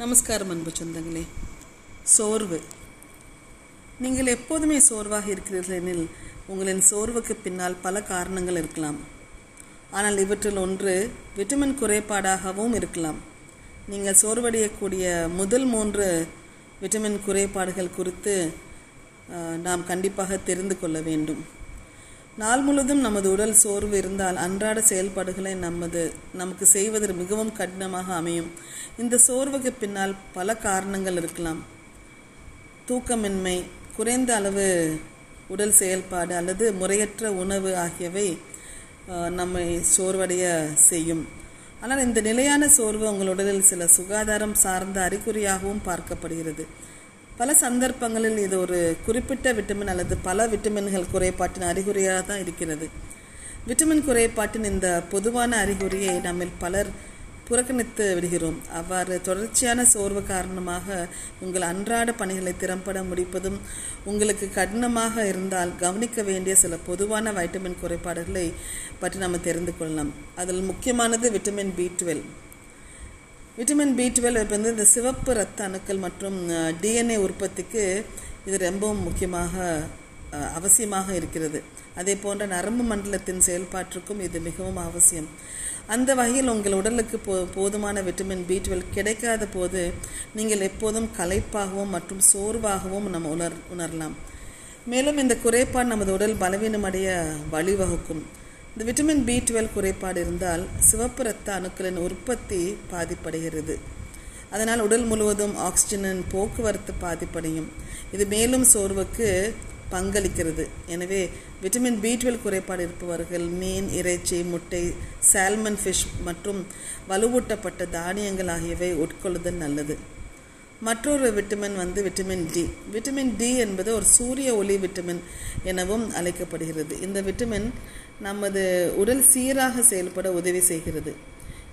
நமஸ்காரம் அன்பு சொந்தங்களே. சோர்வு. நீங்கள் எப்போதுமே சோர்வாக இருக்கிறீர்கள் எனில் உங்களின் சோர்வுக்கு பின்னால் பல காரணங்கள் இருக்கலாம். ஆனால் இவற்றில் ஒன்று விட்டமின் குறைபாடாகவும் இருக்கலாம். நீங்கள் சோர்வடையக்கூடிய முதல் மூன்று விட்டமின் குறைபாடுகள் குறித்து நாம் கண்டிப்பாக தெரிந்து கொள்ள வேண்டும். நாள் முழுவதும் நமது உடல் சோர்வு இருந்தால் அன்றாட செயல்பாடுகளை நமது நமக்கு செய்வதற்கு மிகவும் கடினமாக அமையும். இந்த சோர்வுக்கு பின்னால் பல காரணங்கள் இருக்கலாம். தூக்கமின்மை குறைந்த அளவு உடல் செயல்பாடு அல்லது முறையற்ற உணவு ஆகியவை நம்மை சோர்வடைய செய்யும். ஆனால் இந்த நிலையான சோர்வு உங்கள் உடலில் சில சுகாதாரம் சார்ந்த அறிகுறியாகவும் பார்க்கப்படுகிறது. பல சந்தர்ப்பங்களில் இது ஒரு குறிப்பிட்ட விட்டமின் அல்லது பல விட்டமின்கள் குறைபாட்டின் அறிகுறியாக தான் இருக்கிறது. விட்டமின் குறைபாட்டின் இந்த பொதுவான அறிகுறியை நம்மில் பலர் புறக்கணித்து விடுகிறோம். அவ்வாறு தொடர்ச்சியான சோர்வு காரணமாக உங்கள் அன்றாட பணிகளை திறம்பட முடிப்பதும் உங்களுக்கு கடினமாக இருந்தால் கவனிக்க வேண்டிய சில பொதுவான வைட்டமின் குறைபாடுகளை பற்றி நம்ம தெரிந்து கொள்ளலாம். அதில் முக்கியமானது vitamin B twelve vitamin B twelve வந்து இந்த சிவப்பு ரத்த அணுக்கள் மற்றும் டிஎன்ஏ உற்பத்திக்கு இது ரொம்பவும் முக்கியமாக அவசியமாக இருக்கிறது. அதே போன்ற நரம்பு மண்டலத்தின் செயல்பாட்டிற்கும் இது மிகவும் அவசியம். அந்த வகையில் உங்கள் உடலுக்கு போ போதுமான விட்டமின் பி டுவெல் கிடைக்காத போது நீங்கள் எப்போதும் களைப்பாகவும் மற்றும் சோர்வாகவும் நம்ம உணர் உணரலாம். மேலும் இந்த குறைபாடு நமது உடல் பலவீனமடைய வழிவகுக்கும். இந்த விட்டமின் பி டுவெல் குறைபாடு இருந்தால் சிவப்பு ரத்த அணுக்களின் உற்பத்தி பாதிப்படைகிறது. அதனால் உடல் முழுவதும் ஆக்சிஜனின் போக்குவரத்து பாதிப்படையும். இது மேலும் சோர்வுக்கு பங்களிக்கிறது. எனவே விட்டமின் பி டுவெல் குறைபாடு இருப்பவர்கள் மீன் இறைச்சி முட்டை சால்மன் ஃபிஷ் மற்றும் வலுவூட்டப்பட்ட தானியங்கள் ஆகியவை உட்கொள்ளுதல் நல்லது. மற்றொரு விட்டமின் வந்து விட்டமின் டி விட்டமின் டி என்பது ஒரு சூரிய ஒளி விட்டமின் எனவும் அழைக்கப்படுகிறது. இந்த விட்டமின் நமது உடல் சீராக செயல்பட உதவி செய்கிறது.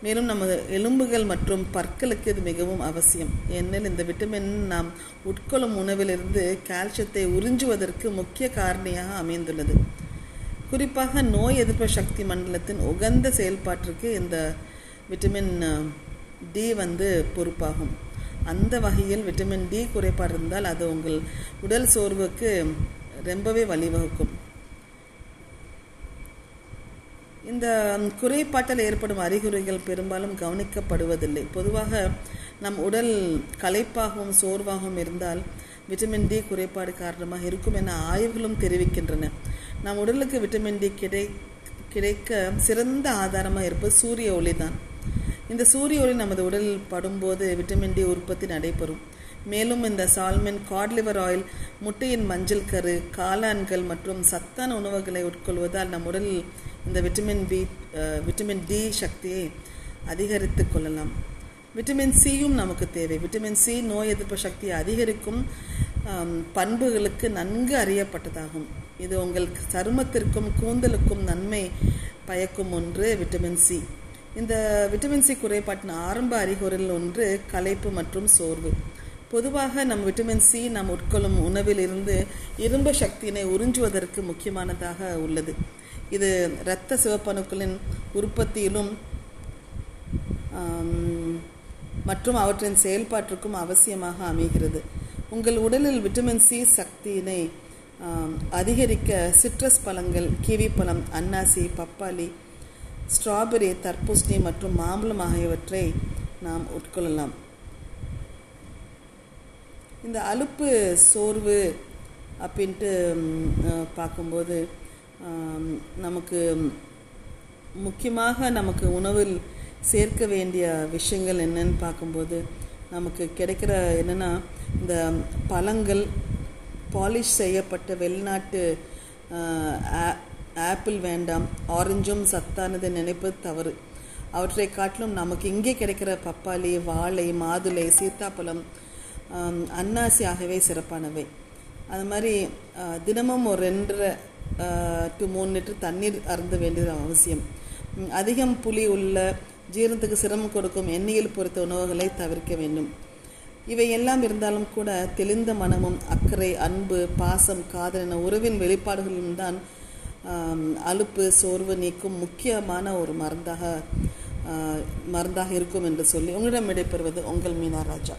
மேலும் நமது எலும்புகள் மற்றும் பற்களுக்கு இது மிகவும் அவசியம். ஏனெனில் இந்த விட்டமின் நாம் உட்கொள்ளும் உணவிலிருந்து கால்சியத்தை உறிஞ்சுவதற்கு முக்கிய காரணியாக அமைந்துள்ளது. குறிப்பாக நோய் எதிர்ப்பு சக்தி மண்டலத்தின் உகந்த செயல்பாட்டிற்கு இந்த விட்டமின் டி வந்து பொறுப்பாகும். அந்த வகையில் விட்டமின் டி குறைபாடு இருந்தால் அது உங்கள் உடல் சோர்வுக்கு ரொம்பவே வழிவகுக்கும். இந்த குறைபாட்டில் ஏற்படும் அறிகுறிகள் பெரும்பாலும் கவனிக்கப்படுவதில்லை. பொதுவாக நம் உடல் களைப்பாகவும் சோர்வாகவும் இருந்தால் விட்டமின் டி குறைபாடு காரணமாக இருக்கும் என ஆய்வுகளும் தெரிவிக்கின்றன. நம் உடலுக்கு விட்டமின் டி கிடை கிடைக்க சிறந்த ஆதாரமாக இருப்பது சூரிய ஒளிதான். இந்த சூரிய ஒளி நமது உடலில் படும்போது விட்டமின் டி உற்பத்தி நடைபெறும். மேலும் இந்த சால்மன் காட்லிவர் ஆயில் முட்டையின் மஞ்சள் கரு காளான்கள் மற்றும் சத்தான உணவுகளை உட்கொள்வதால் நம் உடலில் இந்த விட்டமின் பி விட்டமின் டி சக்தியை அதிகரித்து கொள்ளலாம். விட்டமின் சியும் நமக்கு தேவை. விட்டமின் சி நோய் எதிர்ப்பு சக்தியை அதிகரிக்கும் பண்புகளுக்கு நன்கு அறியப்பட்டதாகும். இது உங்கள் சருமத்திற்கும் கூந்தலுக்கும் நன்மை பயக்கும் ஒன்று விட்டமின் சி இந்த விட்டமின் சி குறைபாட்டின் ஆரம்ப அறிகுறில் ஒன்று களைப்பு மற்றும் சோர்வு. பொதுவாக நம் விட்டமின் சி நாம் உட்கொள்ளும் உணவில் இருந்து இரும்பு சக்தியினை உறிஞ்சுவதற்கு முக்கியமானதாக உள்ளது. இது இரத்த சிவப்பணுக்களின் உற்பத்தியிலும் மற்றும் அவற்றின் செயல்பாட்டிற்கும் அவசியமாக அமைகிறது. உங்கள் உடலில் விட்டமின் சி சக்தியினை அதிகரிக்க சிட்ரஸ் பழங்கள் கிவி பழம் அன்னாசி பப்பாளி ஸ்ட்ராபெரி தர்பூசணி மற்றும் மாம்பழம் ஆகியவற்றை நாம் உட்கொள்ளலாம். இந்த அலுப்பு சோர்வு அப்படின்ட்டு பார்க்கும்போது நமக்கு முக்கியமாக நமக்கு உணவில் சேர்க்க வேண்டிய விஷயங்கள் என்னன்னு பார்க்கும்போது நமக்கு கிடைக்கிற என்னென்னா இந்த பழங்கள் பாலிஷ் செய்யப்பட்ட வெளிநாட்டு ஆ- ஆப்பிள் வேண்டாம் ஆரஞ்சும் சத்தானது நினைப்பது தவறு. அவற்றை காட்டிலும் நமக்கு இங்கே கிடைக்கிற பப்பாளி வாழை மாதுளை சீத்தாப்பழம் அன்னாசி ஆகியவை சிறப்பானவை. அது மாதிரி தினமும் ஒரு ரெண்டரை டு மூணு லிட்டர் தண்ணீர் அருந்த வேண்டியது அவசியம். அதிகம் புளி உள்ள ஜீரணத்துக்கு சிரமம் கொடுக்கும் எண்ணெயில் பொறுத்த உணவுகளை தவிர்க்க வேண்டும். இவை எல்லாம் இருந்தாலும் கூட தெளிந்த மனமும் அக்கறை அன்பு பாசம் காதல் என உறவின் வெளிப்பாடுகளும் தான் அலுப்பு சோர்வு நீக்கும் முக்கியமான ஒரு மருந்தாக மருந்தாக இருக்கும் என்று சொல்லி உங்களிடம் விடைபெறுவது உங்கள் மீனா ராஜா.